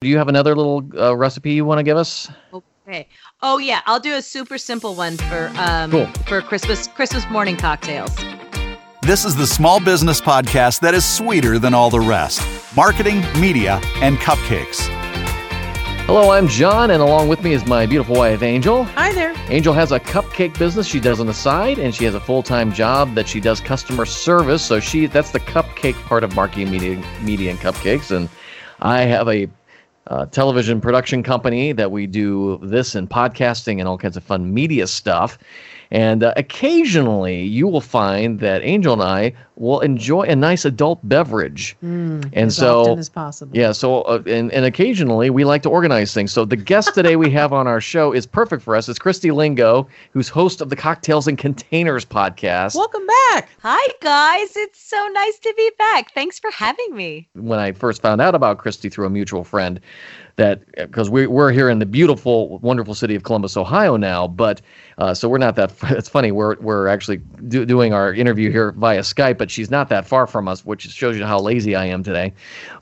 do you have another little uh, recipe you want to give us? Okay. Oh yeah, I'll do a super simple one for um Cool. for Christmas Christmas morning cocktails. This is the small business podcast that is sweeter than all the rest marketing, media, and cupcakes. Hello, I'm John, and along with me is my beautiful wife, Angel. Hi there. Angel has a cupcake business she does on the side, and she has a full-time job that she does customer service. So she that's the cupcake part of marketing, media, media, and cupcakes. And I have a uh, television production company that we do this and podcasting and all kinds of fun media stuff. And uh, occasionally, you will find that Angel and I will enjoy a nice adult beverage. and as so, often as possible. yeah, so uh, and, and occasionally we like to organize things. So the guest today we have on our show is perfect for us. It's Christy Lingo, who's host of the Cocktails and Containers podcast. Welcome back. Hi guys, it's so nice to be back. Thanks for having me. When I first found out about Christy through a mutual friend, that because we, we're here in the beautiful, wonderful city of Columbus, Ohio now, but uh, so we're not that. It's funny we're we're actually do, doing our interview here via Skype, but she's not that far from us, which shows you how lazy I am today.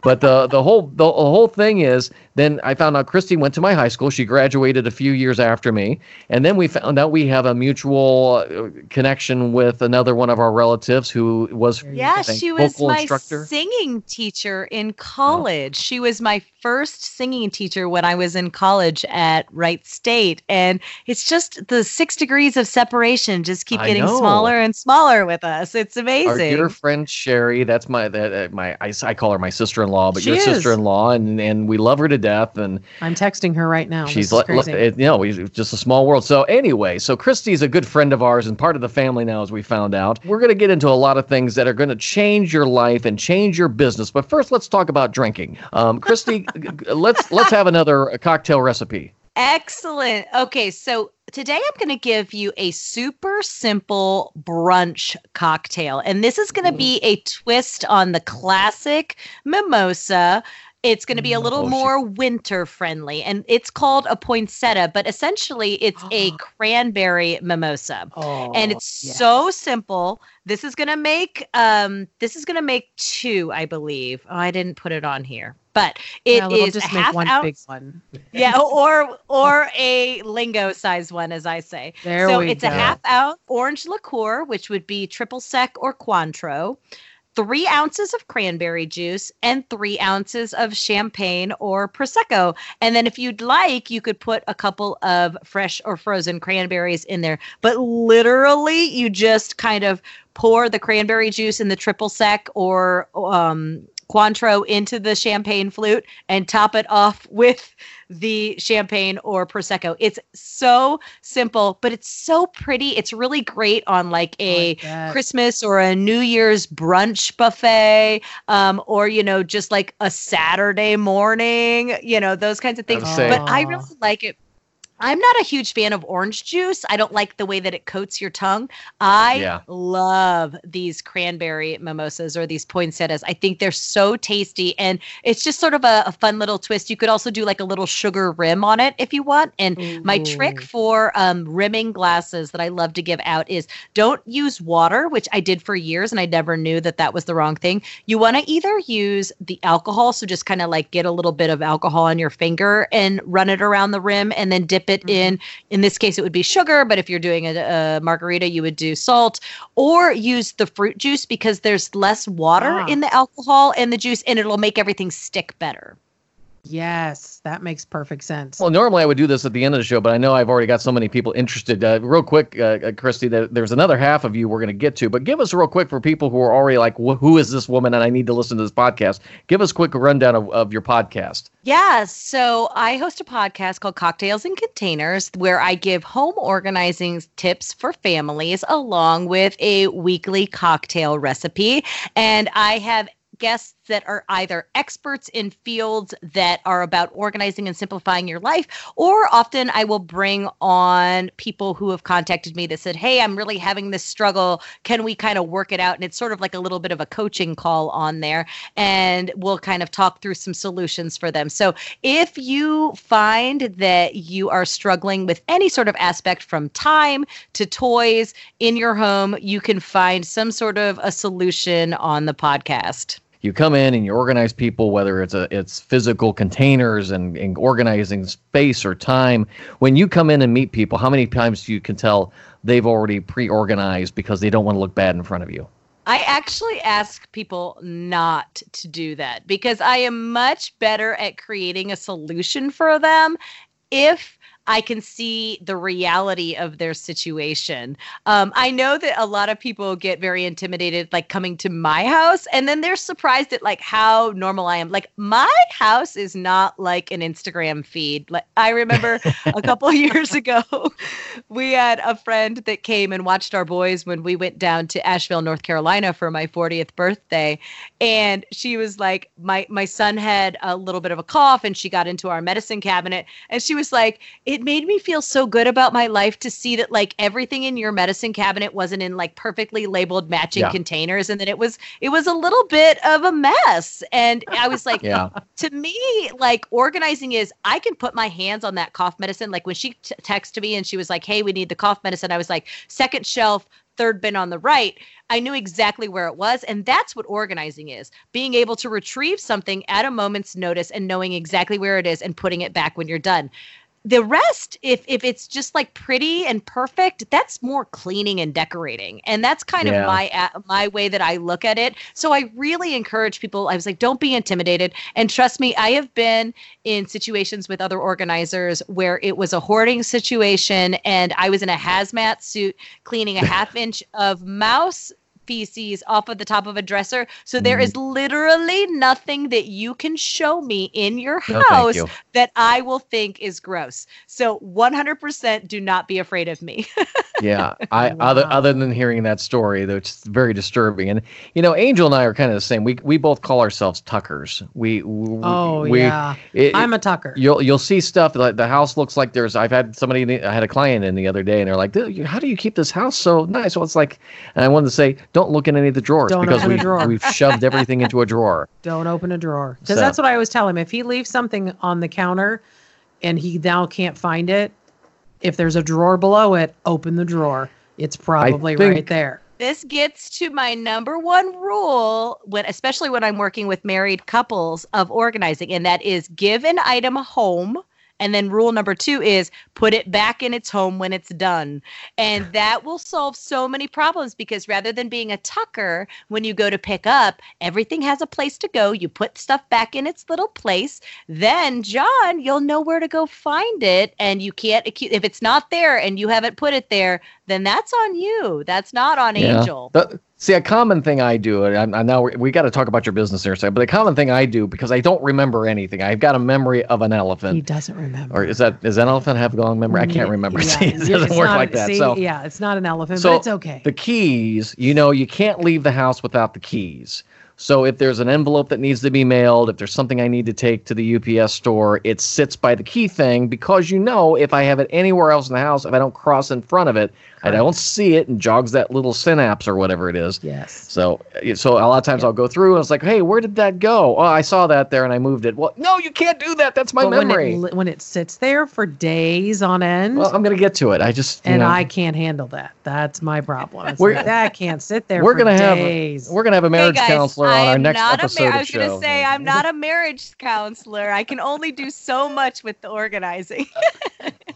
But the the whole the, the whole thing is, then I found out Christy went to my high school. She graduated a few years after me, and then we found out we have a mutual uh, connection with another one of our relatives who was Yeah, think, she was my instructor. singing teacher in college. She was my first singing teacher when I was in college at Wright State. And it's just the six degrees of separation just keep getting smaller and smaller with us. It's amazing. Our dear friend Sherry, that's my that uh, my I, I call her my sister-in-law, but She your sister-in-law, and and we love her to death, and I'm texting her right now. she's this is le- le- crazy. it, you know we- it's just a small world. So anyway, so Christy's a good friend of ours and part of the family now, as we found out. We're gonna get into a lot of things that are gonna change your life and change your business. But first, let's talk about drinking. Um, Christy, let's let's have another cocktail recipe. Excellent. Okay, so today I'm going to give you a super simple brunch cocktail. And this is going to be a twist on the classic mimosa. It's going to be a little Oh, more winter friendly. And it's called a poinsettia, but essentially it's a cranberry mimosa. oh, and it's yes. so simple. This is gonna make um this is gonna make two, I believe. Oh, I didn't put it on here, but it Yeah, we'll is just a half one ounce big one. yeah, or or a lingo size one, as I say. There so we it's go. a half ounce orange liqueur, which would be triple sec or Cointreau, three ounces of cranberry juice, and three ounces of champagne or prosecco. And then, if you'd like, you could put a couple of fresh or frozen cranberries in there. But literally, you just kind of pour the cranberry juice in the triple sec or um, Cointreau into the champagne flute and top it off with the champagne or prosecco. It's so simple, but it's so pretty. It's really great on like a Like. Christmas or a New Year's brunch buffet, um, or you know, just like a Saturday morning, you know, those kinds of things. But I really like it. I'm not a huge fan of orange juice. I don't like the way that it coats your tongue. I Yeah. love these cranberry mimosas or these poinsettias. I think they're so tasty and it's just sort of a, a fun little twist. You could also do like a little sugar rim on it if you want. And my trick for um, rimming glasses that I love to give out is don't use water, which I did for years and I never knew that that was the wrong thing. You want to either use the alcohol, so just kind of like get a little bit of alcohol on your finger and run it around the rim and then dip it in. In this case, it would be sugar, but if you're doing a, a margarita, you would do salt or use the fruit juice because there's less water Ah. in the alcohol and the juice and it'll make everything stick better. Yes, that makes perfect sense. Well, normally I would do this at the end of the show, but I know I've already got so many people interested. Uh, real quick, uh, uh, Christy, there's another half of you we're going to get to, but give us real quick for people who are already like, who is this woman? And I need to listen to this podcast. Give us a quick rundown of, of your podcast. Yeah, so I host a podcast called Cocktails and Containers where I give home organizing tips for families along with a weekly cocktail recipe. And I have guests that are either experts in fields that are about organizing and simplifying your life, or often I will bring on people who have contacted me that said, Hey, I'm really having this struggle. Can we kind of work it out? And it's sort of like a little bit of a coaching call on there. And we'll kind of talk through some solutions for them. So if you find that you are struggling with any sort of aspect from time to toys in your home, you can find some sort of a solution on the podcast. You come in and you organize people, whether it's a it's physical containers and, and organizing space or time. When you come in and meet people, how many times you can tell they've already pre-organized because they don't want to look bad in front of you? I actually ask people not to do that because I am much better at creating a solution for them if I can see the reality of their situation. Um, I know that a lot of people get very intimidated, like coming to my house, and then they're surprised at like how normal I am. Like my house is not like an Instagram feed. Like I remember a couple years ago, we had a friend that came and watched our boys when we went down to Asheville, North Carolina for my 40th birthday, and she was like, my my son had a little bit of a cough, and she got into our medicine cabinet, and she was like, it made me feel so good about my life to see that like everything in your medicine cabinet wasn't in like perfectly labeled matching Yeah. containers and that it was it was a little bit of a mess and i was like Yeah. to me like organizing is i can put my hands on that cough medicine like when she t- texted me and she was like hey we need the cough medicine i was like second shelf third bin on the right i knew exactly where it was and that's what organizing is being able to retrieve something at a moment's notice and knowing exactly where it is and putting it back when you're done the rest if if it's just like pretty and perfect that's more cleaning and decorating. And that's kind Yeah. of my uh, my way that i look at it. So i really encourage people i was like don't be intimidated. And trust me i have been in situations with other organizers where it was a hoarding situation and i was in a hazmat suit cleaning a half inch of mouse feces off of the top of a dresser so there is mm. literally nothing that you can show me in your No, house you. that I will think is gross. So 100% do not be afraid of me. yeah i oh, other Wow. other than hearing that story though it's very disturbing and you know angel and i are kind of the same we we both call ourselves tuckers we, we Oh we, yeah, it- I'm a tucker. you'll you'll see stuff like the house looks like there's i've had somebody i had a client in the other day and they're like how do you keep this house so nice well it's like and i wanted to say don't look in any of the drawers Don't because open a we, drawer. we've shoved everything into a drawer Don't open a drawer because So- that's what I always tell him. If he leaves something on the counter, and he now can't find it, if there's a drawer below it, open the drawer. It's probably right there. this gets to my number one rule when especially when I'm working with married couples of organizing and that is give an item a home and then rule number 2 is put it back in its home when it's done. And that will solve so many problems because rather than being a tucker when you go to pick up, everything has a place to go. You put stuff back in its little place. Then, John, you'll know where to go find it. And you can't, if it's not there and you haven't put it there, then that's on you. That's not on Yeah. Angel. The- see, a common thing I do, and I, I know we, we got to talk about your business here, so, but a common thing I do because I don't remember anything. I've got a memory of an elephant. He doesn't remember. Or is that does an elephant have a long memory? I can't remember. Yeah, See, it it's doesn't work not- like that. see, so yeah, it's not an elephant, So, but it's okay. the keys, you know, you can't leave the house without the keys. So if there's an envelope that needs to be mailed, if there's something I need to take to the UPS store, it sits by the key thing because you know if I have it anywhere else in the house, if I don't cross in front of it, I don't see it and jogs that little synapse or whatever it is. yes. So, so a lot of times I'll go through and it's like, hey, where did that go? Oh, I saw that there and I moved it. Well, no, you can't do that. That's my But when memory. it, when it sits there for days on end, well, I'm gonna get to it. I just you and know, I can't handle that. That's my problem. It's We're- like, ah, that can't sit there we're for gonna have days. we're gonna have a marriage guys, counselor I on our am next not a episode mar- of I was show. going to say I'm not a marriage counselor. I can only do so much with the organizing.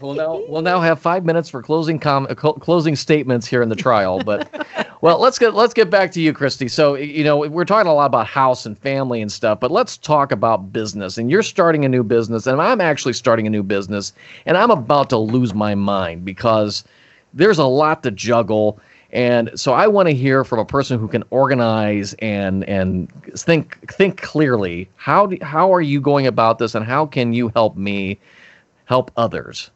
We'll now we'll now have five minutes for closing com uh, cl- closing statements here in the trial. But well, let's get let's get back to you, Christy. So you know we're talking a lot about house and family and stuff, but let's talk about business. And you're starting a new business, and I'm actually starting a new business, and I'm about to lose my mind because there's a lot to juggle. And so I want to hear from a person who can organize and and think think clearly. How do, how are you going about this, and how can you help me help others?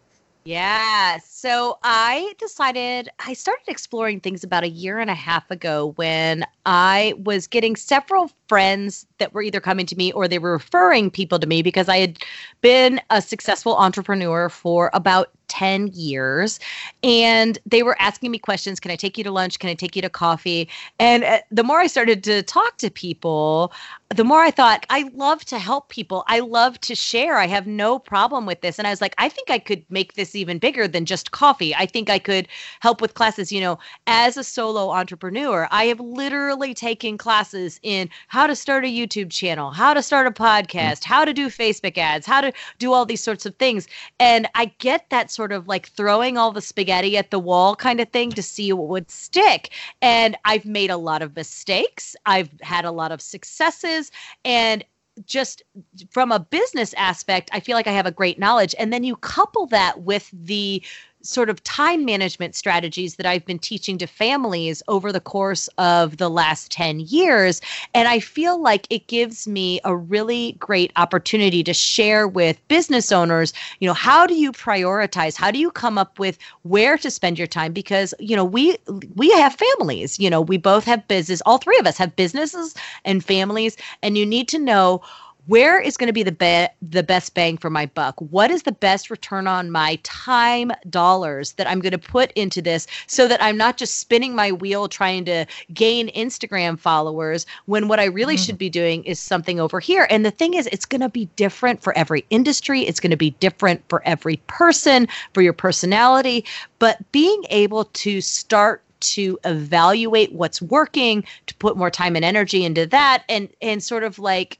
Yeah. So I decided I started exploring things about a year and a half ago when I was getting several friends that were either coming to me or they were referring people to me because I had been a successful entrepreneur for about 10 years. And they were asking me questions Can I take you to lunch? Can I take you to coffee? And uh, the more I started to talk to people, the more I thought, I love to help people. I love to share. I have no problem with this. And I was like, I think I could make this even bigger than just coffee. I think I could help with classes. You know, as a solo entrepreneur, I have literally taken classes in how to start a YouTube channel, how to start a podcast, mm-hmm. how to do Facebook ads, how to do all these sorts of things. And I get that sort of like throwing all the spaghetti at the wall kind of thing to see what would stick. And I've made a lot of mistakes, I've had a lot of successes. And just from a business aspect, I feel like I have a great knowledge. And then you couple that with the sort of time management strategies that I've been teaching to families over the course of the last 10 years. And I feel like it gives me a really great opportunity to share with business owners, you know, how do you prioritize? How do you come up with where to spend your time? Because, you know, we we have families, you know, we both have business, all three of us have businesses and families, and you need to know where is going to be the be- the best bang for my buck? What is the best return on my time dollars that i'm going to put into this so that i'm not just spinning my wheel trying to gain instagram followers when what i really mm. should be doing is something over here? And the thing is it's going to be different for every industry. It's going to be different for every person for your personality. But being able to start to evaluate what's working to put more time and energy into that and and sort of like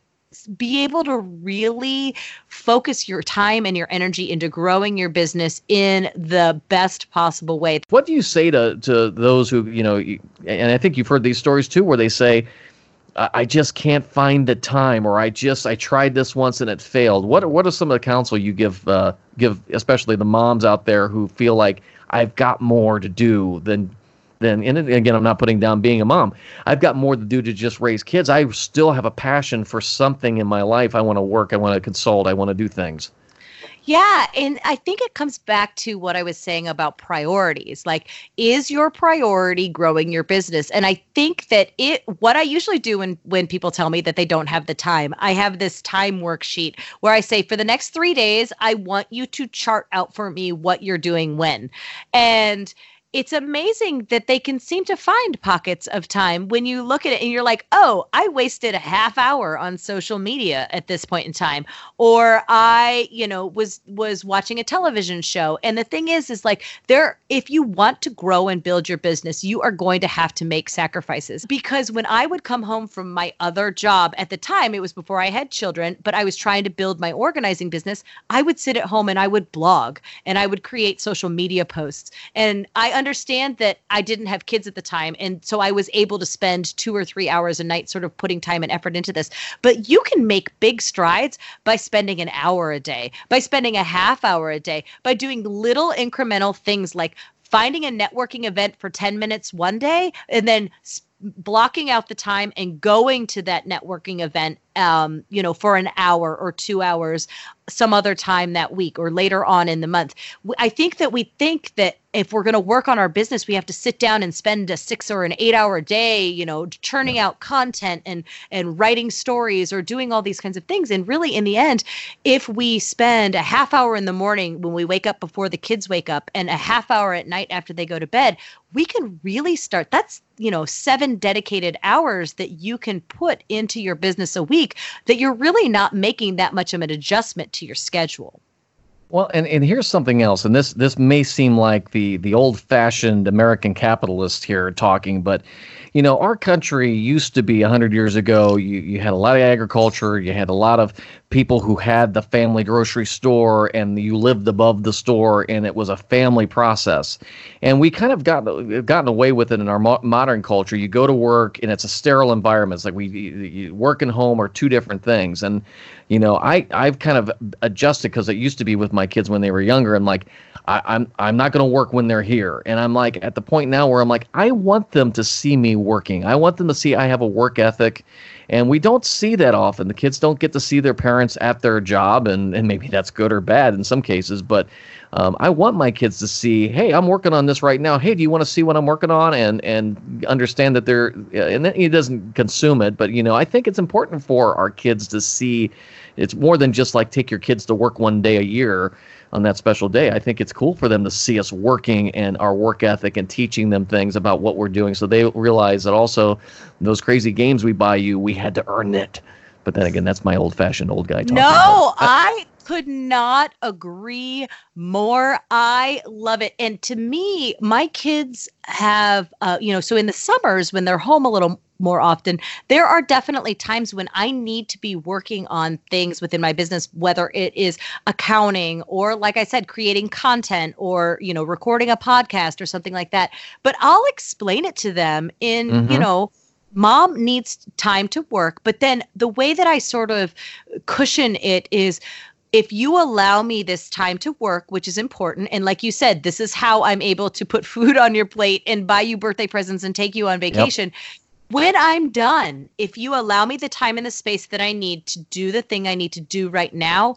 be able to really focus your time and your energy into growing your business in the best possible way. What do you say to to those who, you know, and I think you've heard these stories too where they say I just can't find the time, or I just I tried this once and it failed. What what are some of the counsel you give uh, give, especially the moms out there who feel like I've got more to do than then and again i'm not putting down being a mom i've got more to do to just raise kids i still have a passion for something in my life i want to work i want to consult i want to do things yeah. And I think it comes back to what I was saying about priorities. Like, is your priority growing your business? And I think that it, what I usually do when, when people tell me that they don't have the time, I have this time worksheet where I say, for the next three days, I want you to chart out for me what you're doing when. And, it's amazing that they can seem to find pockets of time when you look at it and you're like, oh, I wasted a half hour on social media at this point in time, or I, you know, was was watching a television show. And the thing is, is like there, if you want to grow and build your business, you are going to have to make sacrifices. Because when I would come home from my other job at the time, it was before I had children, but I was trying to build my organizing business. I would sit at home and I would blog and I would create social media posts, and I understand that I didn't have kids at the time. And so I was able to spend two or three hours a night sort of putting time and effort into this. But you can make big strides by spending an hour a day, by spending a half hour a day, by doing little incremental things like finding a networking event for 10 minutes one day and then blocking out the time and going to that networking event um, you know for an hour or two hours some other time that week or later on in the month. I think that we think that if we're going to work on our business we have to sit down and spend a six or an eight hour day you know churning out content and and writing stories or doing all these kinds of things. And really in the end if we spend a half hour in the morning when we wake up before the kids wake up and a half hour at night after they go to bed we can really start that's you know seven dedicated hours that you can put into your business a week that you're really not making that much of an adjustment to your schedule well, and, and here's something else, and this this may seem like the the old fashioned American capitalist here talking, but you know, our country used to be 100 years ago, you, you had a lot of agriculture, you had a lot of people who had the family grocery store, and you lived above the store, and it was a family process. And we kind of got gotten away with it in our mo- modern culture. You go to work, and it's a sterile environment. It's like we you, work and home are two different things. And you know, I I've kind of adjusted because it used to be with my kids when they were younger. I'm like, I, I'm I'm not going to work when they're here, and I'm like at the point now where I'm like, I want them to see me working. I want them to see I have a work ethic, and we don't see that often. The kids don't get to see their parents at their job, and and maybe that's good or bad in some cases, but. Um, I want my kids to see, hey, I'm working on this right now. Hey, do you want to see what I'm working on? And and understand that they're and then he doesn't consume it, but you know, I think it's important for our kids to see. It's more than just like take your kids to work one day a year on that special day. I think it's cool for them to see us working and our work ethic and teaching them things about what we're doing, so they realize that also those crazy games we buy you, we had to earn it. But then again, that's my old-fashioned old guy talking. No, I could not agree more. I love it. And to me, my kids have, uh, you know, so in the summers when they're home a little more often, there are definitely times when I need to be working on things within my business, whether it is accounting or, like I said, creating content or, you know, recording a podcast or something like that. But I'll explain it to them in, mm-hmm. you know, mom needs time to work but then the way that i sort of cushion it is if you allow me this time to work, which is important, and like you said, this is how I'm able to put food on your plate and buy you birthday presents and take you on vacation. Yep. When I'm done, if you allow me the time and the space that I need to do the thing I need to do right now,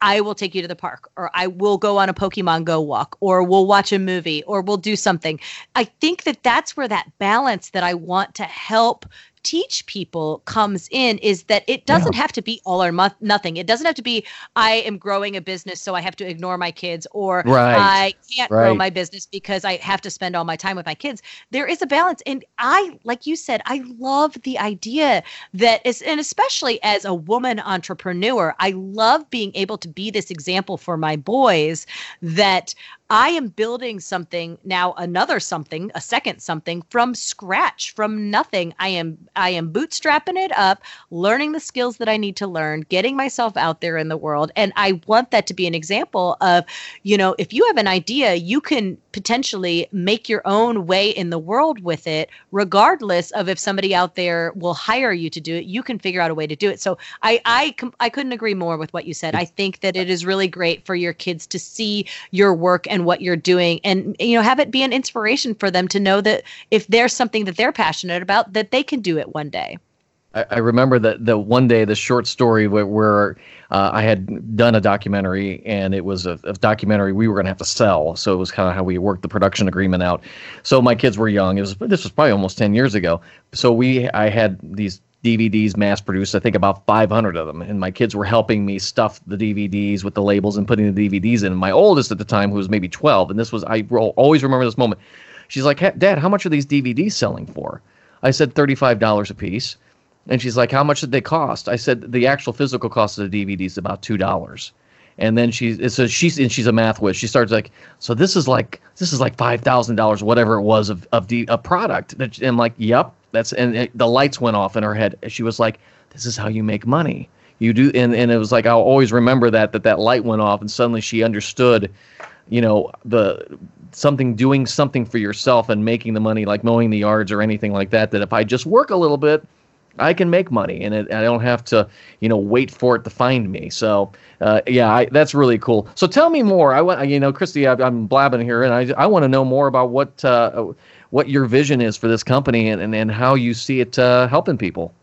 I will take you to the park, or I will go on a Pokemon Go walk, or we'll watch a movie, or we'll do something. I think that that's where that balance that I want to help teach people comes in is that it doesn't yeah. have to be all or mo- nothing. It doesn't have to be I am growing a business so I have to ignore my kids or right. I can't right. grow my business because I have to spend all my time with my kids. There is a balance and I like you said I love the idea that is and especially as a woman entrepreneur, I love being able to be this example for my boys that I am building something now, another something, a second something from scratch, from nothing. I am I am bootstrapping it up, learning the skills that I need to learn, getting myself out there in the world, and I want that to be an example of, you know, if you have an idea, you can potentially make your own way in the world with it, regardless of if somebody out there will hire you to do it. You can figure out a way to do it. So I I I couldn't agree more with what you said. I think that it is really great for your kids to see your work and what you're doing and you know have it be an inspiration for them to know that if there's something that they're passionate about that they can do it one day I, I remember that the one day the short story where, where uh, I had done a documentary and it was a, a documentary we were going to have to sell. So it was kind of how we worked the production agreement out. So my kids were young. It was this was probably almost ten years ago. So we I had these DVDs mass produced, I think about 500 of them. And my kids were helping me stuff the DVDs with the labels and putting the DVDs in. And my oldest at the time, who was maybe 12, and this was, I always remember this moment. She's like, Dad, how much are these DVDs selling for? I said $35 a piece. And she's like, How much did they cost? I said, The actual physical cost of the DVD is about $2 and then she so she's and she's a math whiz. She starts like, so this is like this is like five thousand dollars, whatever it was of of the a product. And I'm like, yep, that's and it, the lights went off in her head. She was like, "This is how you make money. You do." And and it was like I'll always remember that that that light went off, and suddenly she understood, you know, the something doing something for yourself and making the money, like mowing the yards or anything like that. That if I just work a little bit. I can make money, and it, I don't have to, you know, wait for it to find me. So, uh, yeah, I, that's really cool. So, tell me more. I want, you know, Christy, I, am blabbing here, and I, I want to know more about what, uh, what your vision is for this company and, and, and how you see it uh, helping people.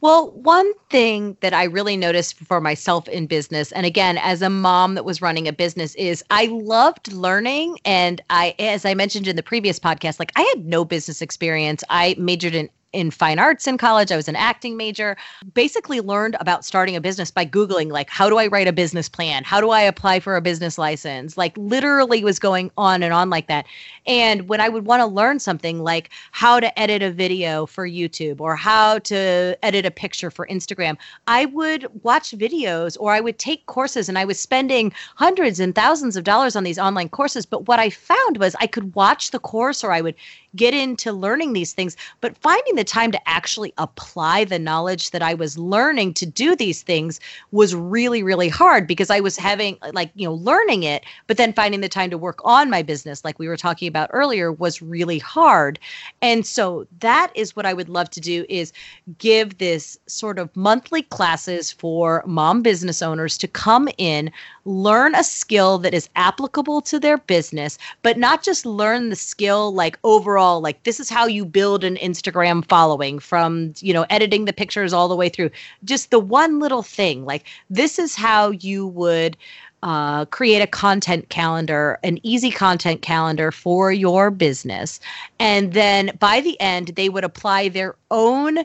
Well, one thing that I really noticed for myself in business, and again, as a mom that was running a business, is I loved learning. And I, as I mentioned in the previous podcast, like I had no business experience. I majored in in fine arts in college. I was an acting major. Basically learned about starting a business by Googling, like, how do I write a business plan? How do I apply for a business license? Like, literally was going on and on like that. And when I would want to learn something like how to edit a video for YouTube or how to edit a picture for Instagram, I would watch videos or I would take courses and I was spending hundreds and thousands of dollars on these online courses. But what I found was I could watch the course or I would get into learning these things, but finding the time to actually apply the knowledge that I was learning to do these things was really, really hard because I was having, like, you know, learning it, but then finding the time to work on my business, like we were talking about earlier, was really hard. And so that is what I would love to do is give this sort of monthly classes for mom business owners to come in, learn a skill that is applicable to their business, but not just learn the skill like overall, like this is how you build an Instagram following from, you know, editing the pictures all the way through. Just the one little thing, like this is how you would uh, create a content calendar, an easy content calendar for your business. And then by the end, they would apply their own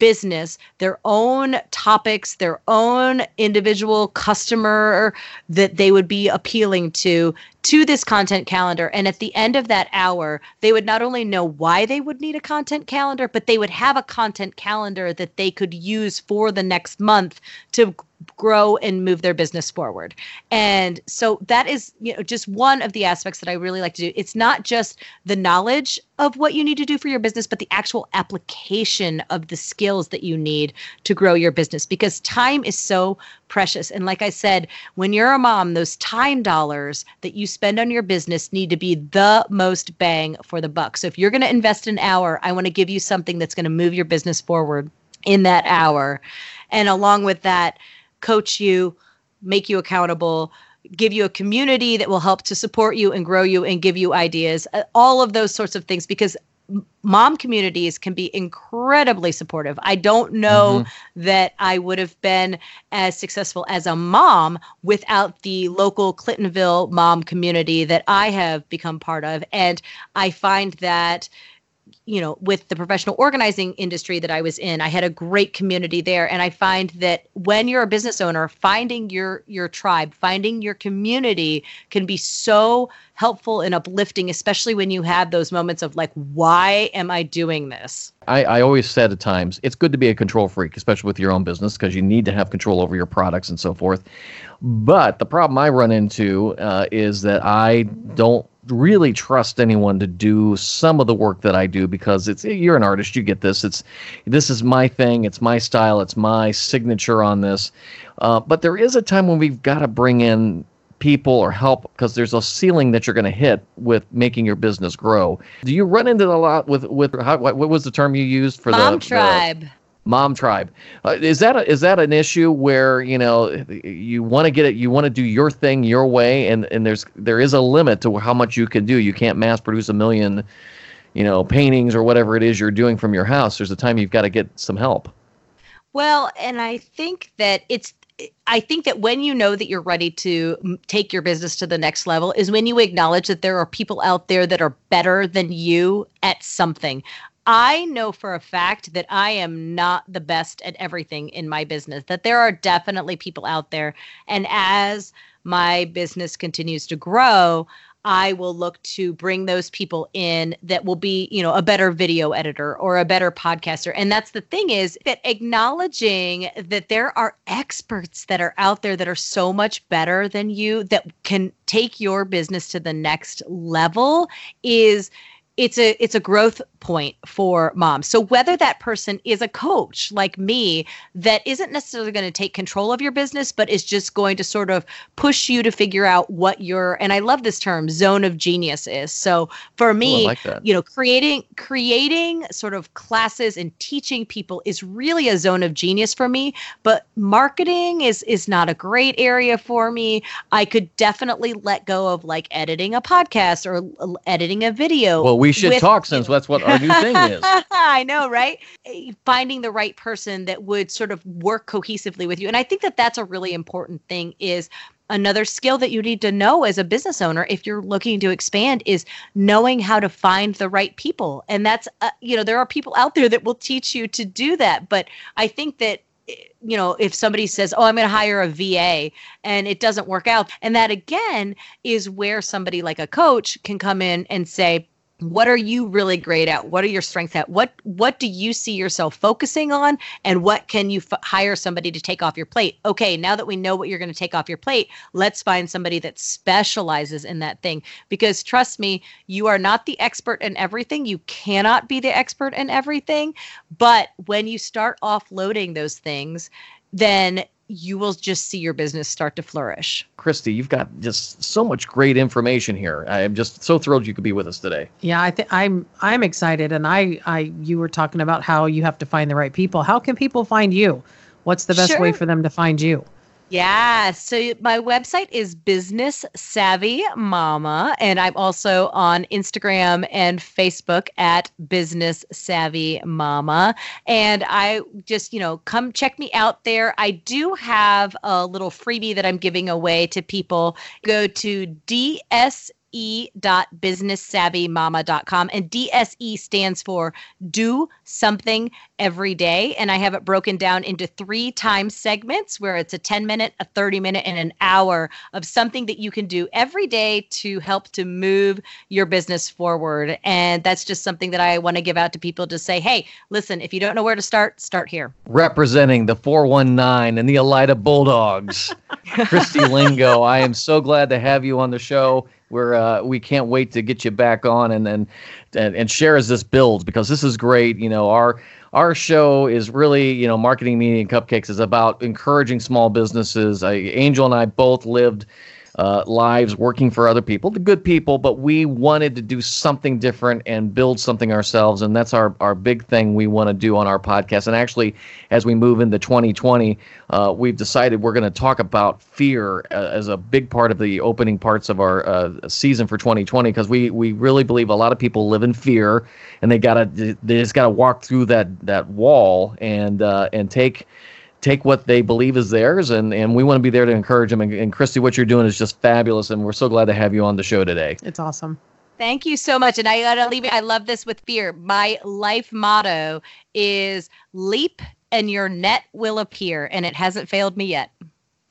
business their own topics, their own individual customer that they would be appealing to to this content calendar. And at the end of that hour, they would not only know why they would need a content calendar, but they would have a content calendar that they could use for the next month to grow and move their business forward. And so that is, you know, just one of the aspects that I really like to do. It's not just the knowledge of what you need to do for your business, but the actual application of the skills that you need to grow your business because time is so precious. And like I said, when you're a mom, those time dollars that you spend on your business need to be the most bang for the buck. So if you're going to invest an hour, I want to give you something that's going to move your business forward in that hour. And along with that, coach you, make you accountable, give you a community that will help to support you and grow you and give you ideas, uh, all of those sorts of things because mom communities can be incredibly supportive. I don't know mm-hmm. that I would have been as successful as a mom without the local Clintonville mom community that I have become part of. And I find that you know with the professional organizing industry that I was in I had a great community there. And I find that when you're a business owner finding your your tribe finding your community can be so helpful and uplifting especially when you have those moments of like why am I doing this? I, I always said at times it's good to be a control freak especially with your own business because you need to have control over your products and so forth. But the problem I run into uh, is that I don't really trust anyone to do some of the work that I do because it's you're an artist, you get this. It's this is my thing, it's my style, it's my signature on this. Uh, but there is a time when we've got to bring in people or help because there's a ceiling that you're going to hit with making your business grow. Do you run into a lot with with how, what, what was the term you used for Mom the tribe? The, mom tribe. Uh, is that a, is that an issue where you know you want to get it you want to do your thing your way and and there's there is a limit to how much you can do. You can't mass produce a million you know paintings or whatever it is you're doing from your house. There's a time you've got to get some help. Well and i think that it's I think that when you know that you're ready to take your business to the next level is when you acknowledge that there are people out there that are better than you at something. I know for a fact that I am not the best at everything in my business, that there are definitely people out there. And as my business continues to grow, I will look to bring those people in that will be, you know, a better video editor or a better podcaster. And that's the thing is that acknowledging that there are experts that are out there that are so much better than you that can take your business to the next level is it's a it's a growth point for moms. So whether that person is a coach like me that isn't necessarily going to take control of your business but is just going to sort of push you to figure out what your and I love this term zone of genius is. So for me, like you know, creating creating sort of classes and teaching people is really a zone of genius for me, but marketing is is not a great area for me. I could definitely let go of like editing a podcast or editing a video. Well, we should talk since that's what our new thing is. I know, right? Finding the right person that would sort of work cohesively with you. And I think that that's a really important thing is another skill that you need to know as a business owner if you're looking to expand is knowing how to find the right people and that's uh, you know there are people out there that will teach you to do that but i think that you know, if somebody says, "Oh, I'm going to hire a VA," and it doesn't work out, and that again is where somebody like a coach can come in and say, what are you really great at? What are your strengths at? What what do you see yourself focusing on? And what can you f- hire somebody to take off your plate? Okay now that we know what you're going to take off your plate let's find somebody that specializes in that thing. Because trust me you are not the expert in everything. You cannot be the expert in everything. But when you start offloading those things then you will just see your business start to flourish. Christy, you've got just so much great information here. I am just so thrilled you could be with us today. Yeah, I think I'm I'm excited and I I you were talking about how you have to find the right people. How can people find you? What's the best sure. way for them to find you? Yeah. So my website is Business Savvy Mama, and I'm also on Instagram and Facebook at Business Savvy Mama. And I just, you know, come check me out there. I do have a little freebie that I'm giving away to people. Go to DS dse.businesssavvymama.com. And DSE stands for Do Something Every Day. And I have it broken down into three time segments where it's a 10 minute, a 30 minute, and an hour of something that you can do every day to help to move your business forward. And that's just something that I want to give out to people to say, hey, listen, if you don't know where to start, start here. Representing the 419 and the Elida Bulldogs, Christy Lingo. I am so glad to have you on the show. We're uh, we can't wait to get you back on and then and, and share as this builds because this is great. You know our our show is really you know marketing media and cupcakes is about encouraging small businesses. I, Angel and I both lived uh, lives working for other people, the good people, but we wanted to do something different and build something ourselves. And that's our, our big thing we want to do on our podcast. And actually, as we move into 2020, uh, we've decided we're going to talk about fear uh, as a big part of the opening parts of our uh, season for 2020 because we, we really believe a lot of people live in fear and they gotta they just gotta walk through that that wall and uh, and take take what they believe is theirs, and, and we want to be there to encourage them. And, and Christy, what you're doing is just fabulous, and we're so glad to have you on the show today. It's awesome. Thank you so much. And I gotta leave it. I love this with fear. My life motto is leap and your net will appear. And it hasn't failed me yet.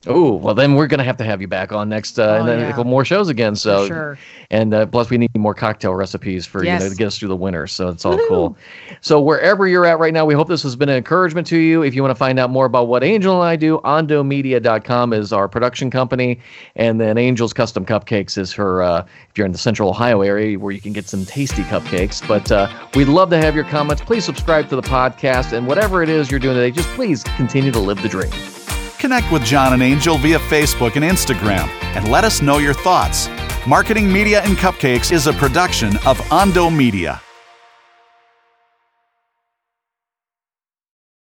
Oh well, then we're gonna have to have you back on next uh, oh, and then yeah. a couple more shows again. So, sure. and uh, plus we need more cocktail recipes for yes. you know to get us through the winter. So it's all Woo-hoo. cool. So wherever you're at right now, we hope this has been an encouragement to you. If you want to find out more about what Angel and I do, OndoMedia.com is our production company, and then Angel's Custom Cupcakes is her. Uh, if you're in the Central Ohio area, where you can get some tasty cupcakes. But uh, we'd love to have your comments. Please subscribe to the podcast, and whatever it is you're doing today, just please continue to live the dream. Connect with John and Angel via Facebook and Instagram and let us know your thoughts. Marketing Media and Cupcakes is a production of Ondo Media.